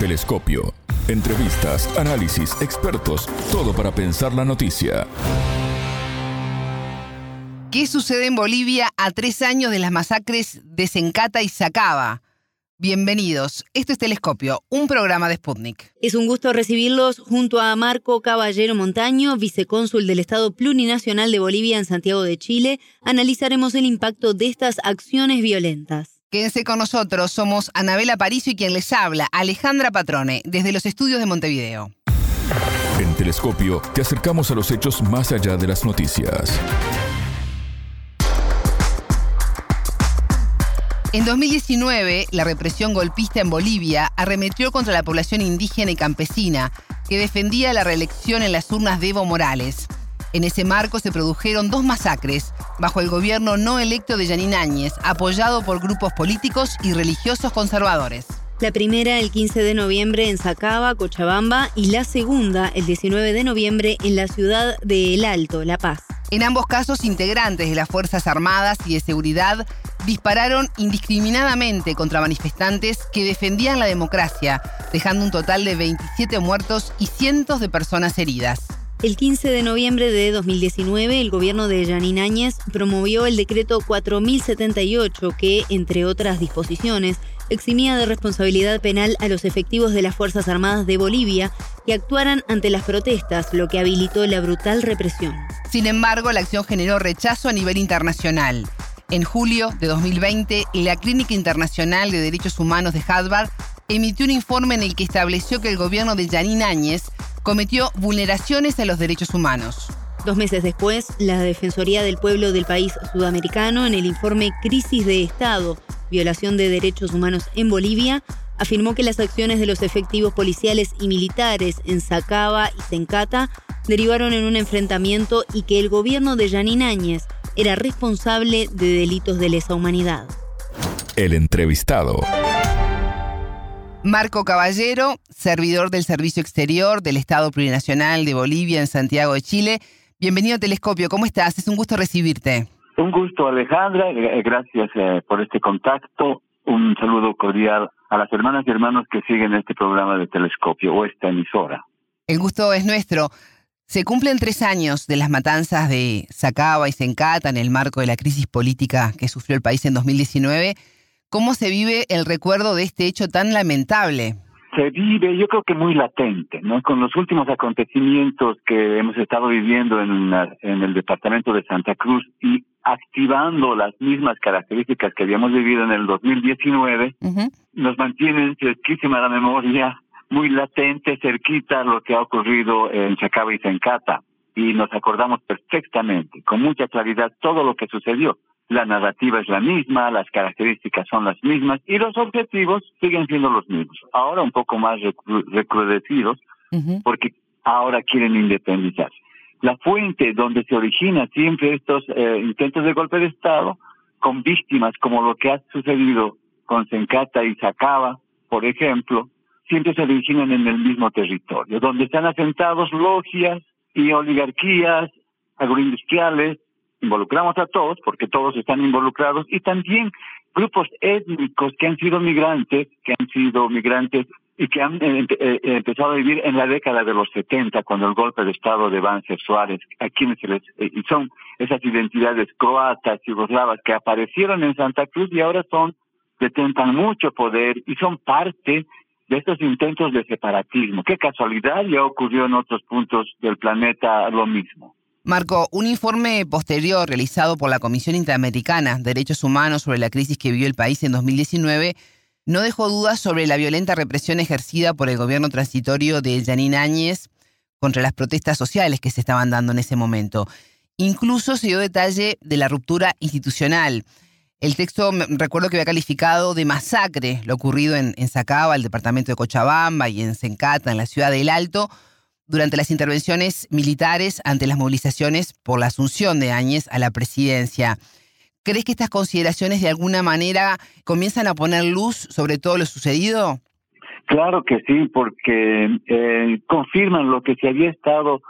Telescopio. Entrevistas, análisis, expertos, todo para pensar la noticia. ¿Qué sucede en Bolivia a tres años de las masacres de Sencata y Sacaba? Bienvenidos. Esto es Telescopio, un programa de Sputnik. Es un gusto recibirlos junto a Marco Caballero Montaño, vicecónsul del Estado Plurinacional de Bolivia en Santiago de Chile. Analizaremos el impacto de estas acciones violentas. Quédense con nosotros, somos Anabela Paricio y quien les habla, Alejandra Patrone, desde los estudios de Montevideo. En Telescopio te acercamos a los hechos más allá de las noticias. En 2019, la represión golpista en Bolivia arremetió contra la población indígena y campesina que defendía la reelección en las urnas de Evo Morales. En ese marco se produjeron dos masacres bajo el gobierno no electo de Yanín Áñez, apoyado por grupos políticos y religiosos conservadores. La primera el 15 de noviembre en Sacaba, Cochabamba, y la segunda el 19 de noviembre en la ciudad de El Alto, La Paz. En ambos casos, integrantes de las Fuerzas Armadas y de Seguridad dispararon indiscriminadamente contra manifestantes que defendían la democracia, dejando un total de 27 muertos y cientos de personas heridas. El 15 de noviembre de 2019, el gobierno de Yanin Áñez promovió el decreto 4078 que, entre otras disposiciones, eximía de responsabilidad penal a los efectivos de las Fuerzas Armadas de Bolivia que actuaran ante las protestas, lo que habilitó la brutal represión. Sin embargo, la acción generó rechazo a nivel internacional. En julio de 2020, la Clínica Internacional de Derechos Humanos de Harvard emitió un informe en el que estableció que el gobierno de Yanín Áñez cometió vulneraciones a los derechos humanos. Dos meses después, la Defensoría del Pueblo del país sudamericano, en el informe Crisis de Estado, Violación de Derechos Humanos en Bolivia, afirmó que las acciones de los efectivos policiales y militares en Sacaba y Sencata derivaron en un enfrentamiento y que el gobierno de Yanín Áñez era responsable de delitos de lesa humanidad. El entrevistado. Marco Caballero, servidor del Servicio Exterior del Estado Plurinacional de Bolivia en Santiago de Chile. Bienvenido a Telescopio, ¿cómo estás? Es un gusto recibirte. Un gusto, Alejandra. Eh, gracias eh, por este contacto. Un saludo cordial a las hermanas y hermanos que siguen este programa de Telescopio o esta emisora. El gusto es nuestro. Se cumplen tres años de las matanzas de Sacaba y Sencata en el marco de la crisis política que sufrió el país en 2019. ¿Cómo se vive el recuerdo de este hecho tan lamentable? Se vive, yo creo que muy latente, ¿no? Con los últimos acontecimientos que hemos estado viviendo en, en el departamento de Santa Cruz y activando las mismas características que habíamos vivido en el 2019, nos mantienen cerquísima la memoria muy latente, cerquita lo que ha ocurrido en Chacaba y Sencata. Y nos acordamos perfectamente, con mucha claridad, todo lo que sucedió. La narrativa es la misma, las características son las mismas y los objetivos siguen siendo los mismos. Ahora un poco más recrudecidos porque ahora quieren independizarse. La fuente donde se origina siempre estos eh, intentos de golpe de Estado con víctimas como lo que ha sucedido con Sencata y Sacaba, por ejemplo, siempre se originan en el mismo territorio, donde están asentados logias y oligarquías agroindustriales, involucramos a todos, porque todos están involucrados, y también grupos étnicos que han sido migrantes, que han sido migrantes y que han eh, eh, empezado a vivir en la década de los 70, cuando el golpe de Estado de Banzer Suárez, a quienes se les, eh, y son esas identidades croatas, yugoslavas, que aparecieron en Santa Cruz y ahora son, detentan mucho poder y son parte de estos intentos de separatismo. Qué casualidad, ya ocurrió en otros puntos del planeta lo mismo. Marco, un informe posterior realizado por la Comisión Interamericana de Derechos Humanos sobre la crisis que vivió el país en 2019 no dejó dudas sobre la violenta represión ejercida por el gobierno transitorio de Janine Áñez contra las protestas sociales que se estaban dando en ese momento. Incluso se dio detalle de la ruptura institucional. El texto recuerdo que había calificado de masacre lo ocurrido en, en Sacaba, el departamento de Cochabamba, y en Sencata, en la ciudad del Alto, durante las intervenciones militares ante las movilizaciones por la asunción de Áñez a la presidencia. ¿Crees que estas consideraciones de alguna manera comienzan a poner luz sobre todo lo sucedido? Claro que sí, porque eh, confirman lo que se había estado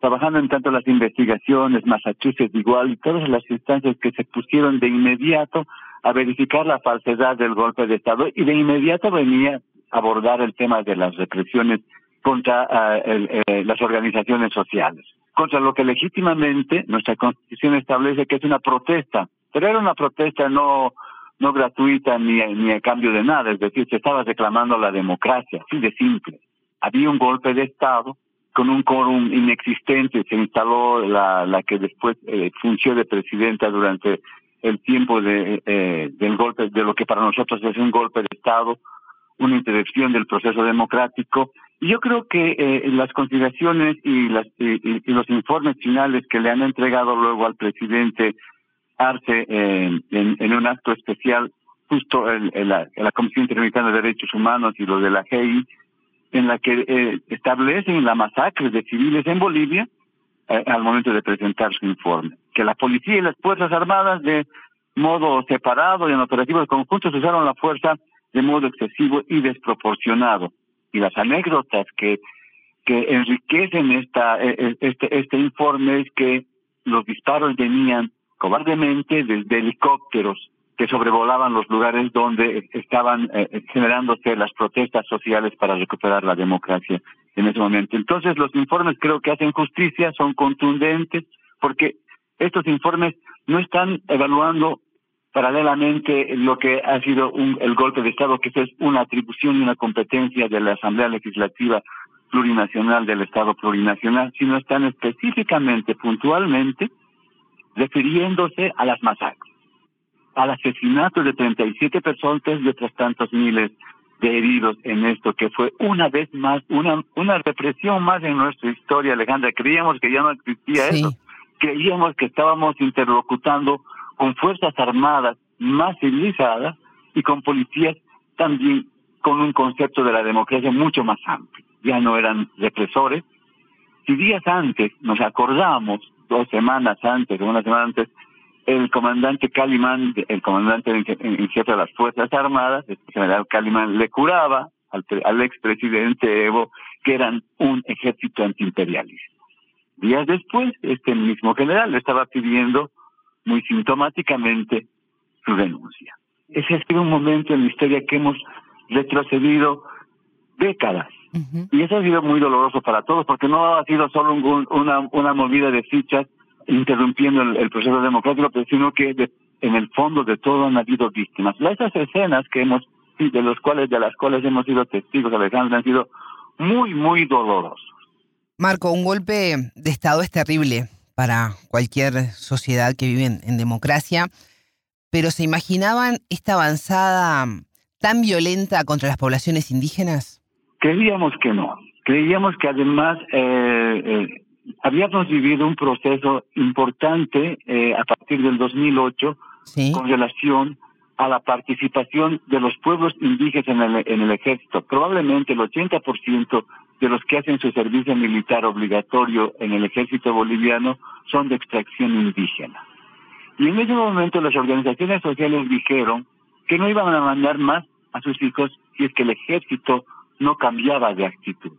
trabajando en tanto las investigaciones, Massachusetts igual, y todas las instancias que se pusieron de inmediato a verificar la falsedad del golpe de Estado y de inmediato venía abordar el tema de las represiones contra ah, eh, las organizaciones sociales, contra lo que legítimamente nuestra Constitución establece que es una protesta, pero era una protesta no no gratuita ni, ni a cambio de nada, es decir, se estaba reclamando la democracia, así de simple. Había un golpe de Estado con un quórum inexistente, se instaló la, la que después eh, fungió de presidenta durante el tiempo de, eh, del golpe, de lo que para nosotros es un golpe de Estado, una interrupción del proceso democrático. Yo creo que eh, las consideraciones y, las, y, los informes finales que le han entregado luego al presidente Arce en, en, un acto especial justo en, la, en, la, Comisión Interamericana de Derechos Humanos y lo de la GEI, en la que eh, establecen la masacre de civiles en Bolivia eh, al momento de presentar su informe. Que la policía y las Fuerzas Armadas de modo separado y en operativos conjuntos usaron la fuerza de modo excesivo y desproporcionado. Y las anécdotas que, que enriquecen esta, e, e, este, este informe es que los disparos venían cobardemente desde helicópteros que sobrevolaban los lugares donde estaban eh, generándose las protestas sociales para recuperar la democracia en ese momento. Entonces los informes creo que hacen justicia, son contundentes, porque estos informes no están evaluando paralelamente lo que ha sido un, el golpe de Estado, que es una atribución y una competencia de la Asamblea Legislativa Plurinacional del Estado Plurinacional, sino están específicamente, puntualmente, refiriéndose a las masacres, al asesinato de 37 personas y otros tantos miles de heridos en esto, que fue una vez más una, una represión más en nuestra historia, Alejandra. Creíamos que ya no existía eso. Creíamos que estábamos interlocutando con fuerzas armadas más civilizadas y con policías también con un concepto de la democracia mucho más amplio. Ya no eran represores. Si días antes nos acordamos, dos semanas antes, una semana antes, el comandante Calimán, el comandante en jefe de las Fuerzas Armadas, el general Calimán, le curaba al, al expresidente Evo que eran un ejército antiimperialista. Días después, este mismo general le estaba pidiendo muy sintomáticamente su denuncia. Ese ha sido un momento en la historia que hemos retrocedido décadas. Y eso ha sido muy doloroso para todos, porque no ha sido solo una, una movida de fichas interrumpiendo el, proceso democrático, sino que en el fondo de todo han habido víctimas. Esas escenas que hemos, de los cuales, de las cuales hemos sido testigos, Alejandro, han sido muy, muy dolorosos. Marco, un golpe de Estado es terrible para cualquier sociedad que vive en, democracia, pero ¿se imaginaban esta avanzada tan violenta contra las poblaciones indígenas? Creíamos que no. Creíamos que además eh, eh, habíamos vivido un proceso importante eh, a partir del 2008 con relación a la participación de los pueblos indígenas en el, en el ejército. Probablemente el 80% de los que hacen su servicio militar obligatorio en el ejército boliviano son de extracción indígena. Y en ese momento las organizaciones sociales dijeron que no iban a mandar más a sus hijos si es que el ejército no cambiaba de actitud.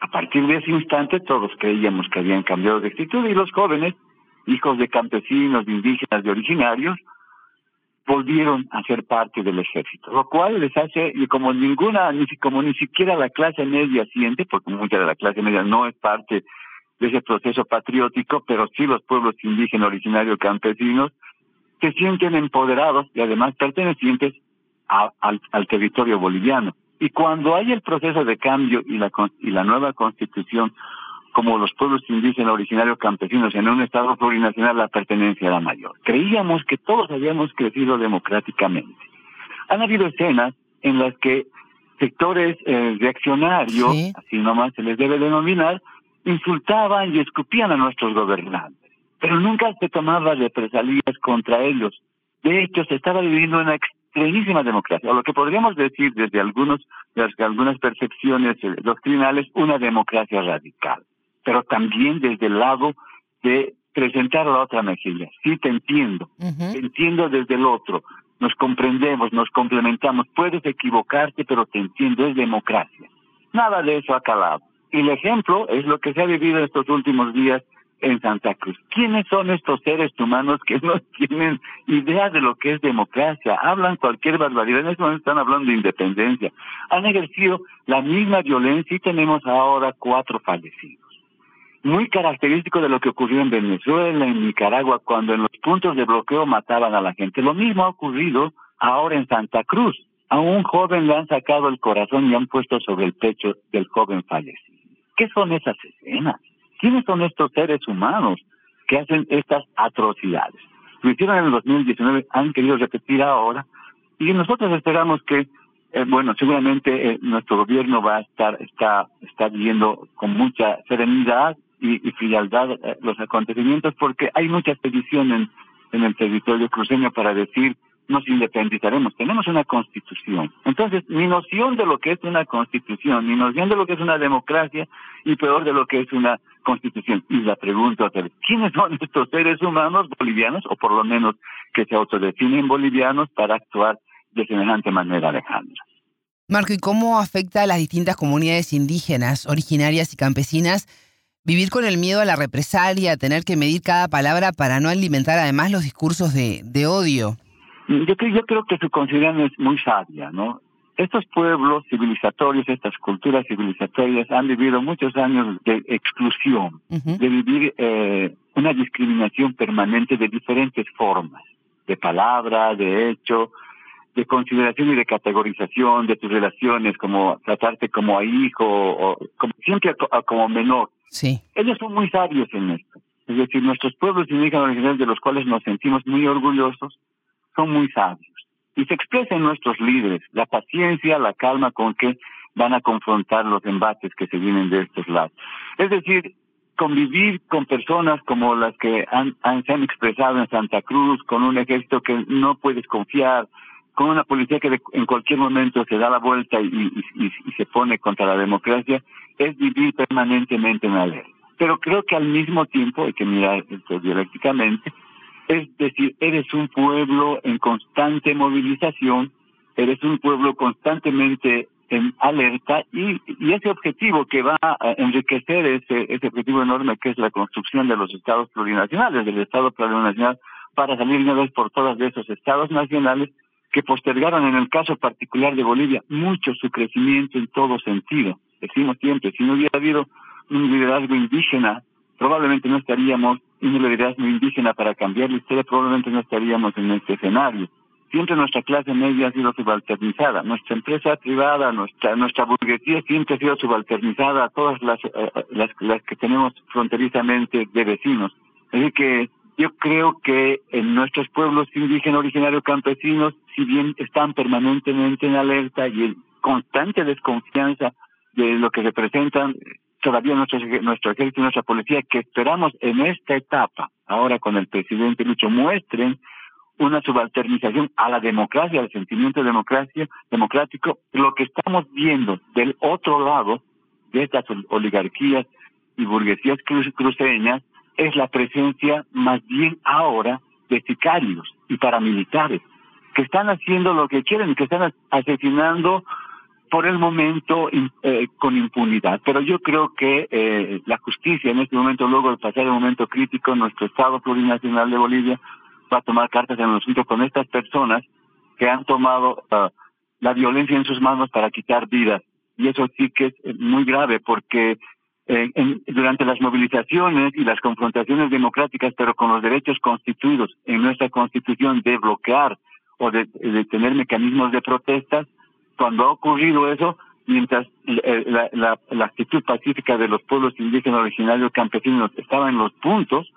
A partir de ese instante todos creíamos que habían cambiado de actitud y los jóvenes, hijos de campesinos, de indígenas, de originarios, volvieron a ser parte del ejército, lo cual les hace, y como ninguna, ni como ni siquiera la clase media siente, porque mucha de la clase media no es parte de ese proceso patriótico, pero sí los pueblos indígenas originarios campesinos se sienten empoderados y además pertenecientes al, al territorio boliviano. Y cuando hay el proceso de cambio y la, y la nueva constitución como los pueblos indígenas originarios campesinos en un Estado plurinacional, la pertenencia era mayor. Creíamos que todos habíamos crecido democráticamente. Han habido escenas en las que sectores eh, reaccionarios, así nomás se les debe denominar, insultaban y escupían a nuestros gobernantes, pero nunca se tomaba represalias contra ellos. De hecho, se estaba viviendo una extremísima democracia, o lo que podríamos decir desde algunos, desde algunas percepciones eh, doctrinales, una democracia radical pero también desde el lado de presentar la otra mejilla. Sí, te entiendo, te entiendo desde el otro, nos comprendemos, nos complementamos, puedes equivocarte, pero te entiendo, es democracia. Nada de eso ha calado. Y el ejemplo es lo que se ha vivido estos últimos días en Santa Cruz. ¿Quiénes son estos seres humanos que no tienen idea de lo que es democracia? Hablan cualquier barbaridad, en este momento están hablando de independencia. Han ejercido la misma violencia y tenemos ahora cuatro fallecidos. Muy característico de lo que ocurrió en Venezuela, en Nicaragua, cuando en los puntos de bloqueo mataban a la gente. Lo mismo ha ocurrido ahora en Santa Cruz. A un joven le han sacado el corazón y han puesto sobre el pecho del joven fallecido. ¿Qué son esas escenas? ¿Quiénes son estos seres humanos que hacen estas atrocidades? Lo hicieron en el 2019, han querido repetir ahora, y nosotros esperamos que, eh, bueno, seguramente eh, nuestro gobierno va a estar, está, está viendo con mucha serenidad y, frialdad eh, los acontecimientos, porque hay mucha expedición en, en el territorio cruceño para decir nos independizaremos. Tenemos una constitución. Entonces, mi noción de lo que es una constitución, mi noción de lo que es una democracia y peor de lo que es una constitución. Y la pregunto a ¿quiénes son estos seres humanos bolivianos, o por lo menos que se autodefinen bolivianos para actuar de semejante manera, Alejandra? Marco, ¿y cómo afecta a las distintas comunidades indígenas, originarias y campesinas vivir con el miedo a la represalia, tener que medir cada palabra para no alimentar además los discursos de, de odio? Yo, yo creo que su consideración es muy sabia, ¿no? Estos pueblos civilizatorios, estas culturas civilizatorias han vivido muchos años de exclusión, de vivir eh, una discriminación permanente de diferentes formas, de palabra, de hecho, de consideración y de categorización de tus relaciones, como tratarte como a hijo o como, siempre como menor. Sí. Ellos son muy sabios en esto. Es decir, nuestros pueblos indígenas originales de los cuales nos sentimos muy orgullosos son muy sabios y se expresa en nuestros líderes la paciencia, la calma con que van a confrontar los embates que se vienen de estos lados. Es decir, convivir con personas como las que han, se han expresado en Santa Cruz, con un ejército que no puedes confiar, con una policía que en cualquier momento se da la vuelta y, y, y, se pone contra la democracia, es vivir permanentemente en alerta. Pero creo que al mismo tiempo, hay que mirar esto dialécticamente, es decir, eres un pueblo en constante movilización, eres un pueblo constantemente en alerta y, y ese objetivo que va a enriquecer ese, ese objetivo enorme que es la construcción de los estados plurinacionales, del estado plurinacional, para salir una vez por todas de esos estados nacionales que postergaron en el caso particular de Bolivia mucho su crecimiento en todo sentido. Decimos siempre, si no hubiera habido un liderazgo indígena, probablemente no estaríamos en el liderazgo indígena para cambiar la historia, probablemente no estaríamos en este escenario. Siempre nuestra clase media ha sido subalternizada, nuestra empresa privada, nuestra nuestra burguesía siempre ha sido subalternizada a todas las, eh, las, las que tenemos fronterizamente de vecinos. Así que yo creo que en nuestros pueblos indígenas originarios campesinos, si bien están permanentemente en alerta y en constante desconfianza de lo que representan todavía nuestro, nuestro ejército y nuestra policía, que esperamos en esta etapa, ahora con el presidente Lucho, muestren una subalternización a la democracia, al sentimiento de democracia, democrático, lo que estamos viendo del otro lado de estas oligarquías y burguesías cruceñas es la presencia más bien ahora de sicarios y paramilitares que están haciendo lo que quieren, que están asesinando por el momento eh, con impunidad. Pero yo creo que eh, la justicia en este momento, luego de pasar el momento crítico, nuestro Estado plurinacional de Bolivia va a tomar cartas en el asunto con estas personas que han tomado uh, la violencia en sus manos para quitar vidas. Y eso sí que es muy grave porque eh, en, durante las movilizaciones y las confrontaciones democráticas, pero con los derechos constituidos en nuestra constitución de bloquear o de, tener mecanismos de protestas, cuando ha ocurrido eso, mientras eh, la, actitud pacífica de los pueblos indígenas originarios campesinos estaba en los puntos,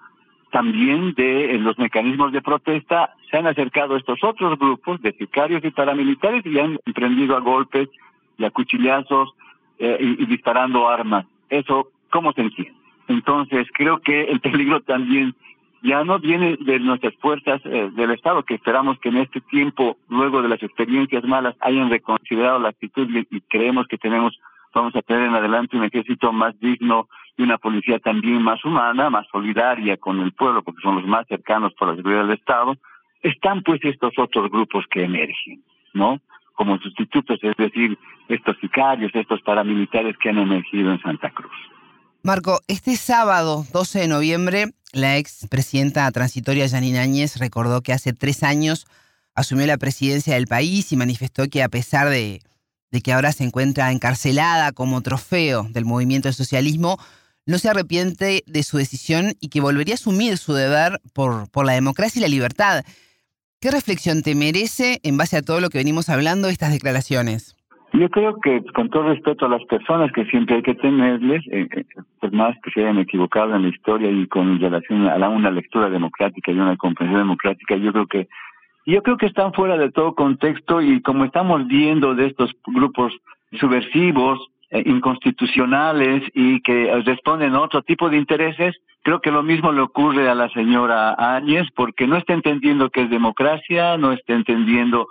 también de los mecanismos de protesta se han acercado estos otros grupos de sicarios y paramilitares y han emprendido a golpes y a cuchillazos eh, y disparando armas. Eso, ¿cómo se entiende? Entonces, creo que el peligro también ya no viene de nuestras fuerzas eh, del Estado, que esperamos que en este tiempo, luego de las experiencias malas, hayan reconsiderado la actitud y, creemos que tenemos, vamos a tener en adelante un ejército más digno y una policía también más humana, más solidaria con el pueblo, porque son los más cercanos por la seguridad del Estado. Están pues estos otros grupos que emergen, ¿no? Como sustitutos, es decir, estos sicarios, estos paramilitares que han emergido en Santa Cruz. Marco, este sábado 12 de noviembre, la ex presidenta transitoria Janine Áñez recordó que hace tres años asumió la presidencia del país y manifestó que a pesar de, de que ahora se encuentra encarcelada como trofeo del movimiento del socialismo, no se arrepiente de su decisión y que volvería a asumir su deber por, por la democracia y la libertad. ¿Qué reflexión te merece, en base a todo lo que venimos hablando, estas declaraciones? Yo creo que con todo respeto a las personas que siempre hay que tenerles, eh, eh, por más que se hayan equivocado en la historia y con relación a una lectura democrática y una comprensión democrática, yo creo que yo creo que están fuera de todo contexto y como estamos viendo de estos grupos subversivos, inconstitucionales y que responden a otro tipo de intereses, creo que lo mismo le ocurre a la señora Áñez porque no está entendiendo qué es democracia, no está entendiendo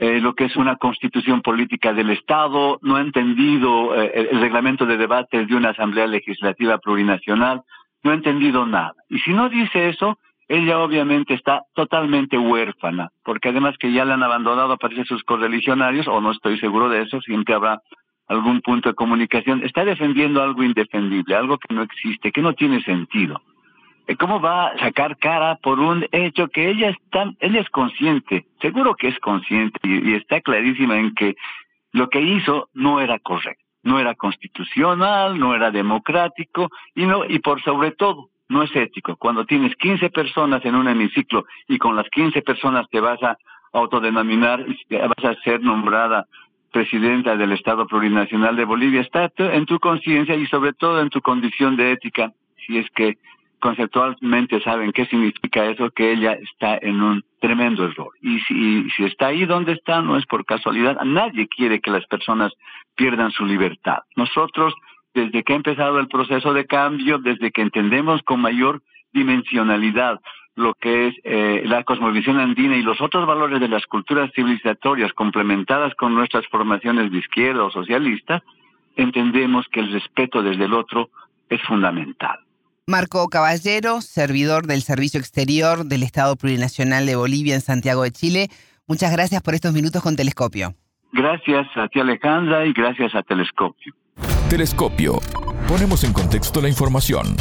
eh, lo que es una constitución política del Estado, no ha entendido eh, el reglamento de debates de una asamblea legislativa plurinacional, no ha entendido nada. Y si no dice eso, ella obviamente está totalmente huérfana, porque además que ya le han abandonado, aparece sus correligionarios, o no estoy seguro de eso, siempre habrá algún punto de comunicación, está defendiendo algo indefendible, algo que no existe, que no tiene sentido. Eh, ¿Cómo va a sacar cara por un hecho que ella está, ella es consciente, seguro que es consciente y, está clarísima en que lo que hizo no era correcto, no era constitucional, no era democrático y no y por sobre todo no es ético. Cuando tienes 15 personas en un hemiciclo y con las 15 personas te vas a autodenominar y vas a ser nombrada presidenta del Estado Plurinacional de Bolivia, está en tu conciencia y sobre todo en tu condición de ética, si es que conceptualmente saben qué significa eso, que ella está en un tremendo error. Y si, está ahí donde está, no es por casualidad. Nadie quiere que las personas pierdan su libertad. Nosotros, desde que ha empezado el proceso de cambio, desde que entendemos con mayor dimensionalidad lo que es eh, la cosmovisión andina y los otros valores de las culturas civilizatorias complementadas con nuestras formaciones de izquierda o socialista, entendemos que el respeto desde el otro es fundamental. Marco Caballero, servidor del Servicio Exterior del Estado Plurinacional de Bolivia en Santiago de Chile. Muchas gracias por estos minutos con Telescopio. Gracias a ti Alejandra y gracias a Telescopio. Telescopio. Ponemos en contexto la información.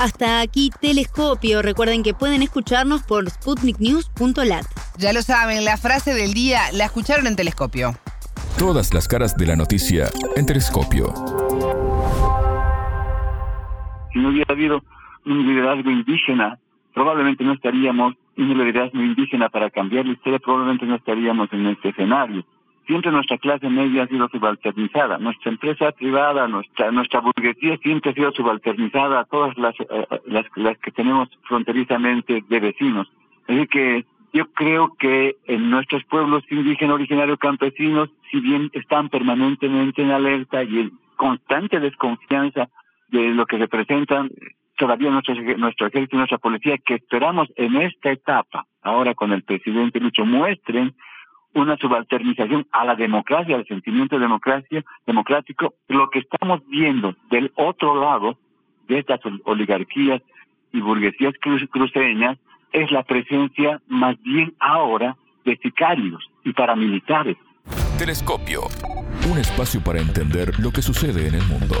Hasta aquí Telescopio. Recuerden que pueden escucharnos por sputniknews.lat. Ya lo saben, la frase del día la escucharon en Telescopio. Todas las caras de la noticia en Telescopio si no hubiera habido un liderazgo indígena, probablemente no estaríamos, un liderazgo indígena para cambiar la historia, probablemente no estaríamos en este escenario. Siempre nuestra clase media ha sido subalternizada, nuestra empresa privada, nuestra nuestra burguesía siempre ha sido subalternizada a todas las, eh, las, las que tenemos fronterizamente de vecinos. Así que yo creo que en nuestros pueblos indígenas originarios campesinos, si bien están permanentemente en alerta y en constante desconfianza de lo que representan todavía nuestro, nuestro ejército y nuestra policía, que esperamos en esta etapa, ahora con el presidente Lucho, muestren una subalternización a la democracia, al sentimiento de democracia, democrático, lo que estamos viendo del otro lado de estas oligarquías y burguesías cruceñas es la presencia más bien ahora de sicarios y paramilitares. Telescopio, un espacio para entender lo que sucede en el mundo.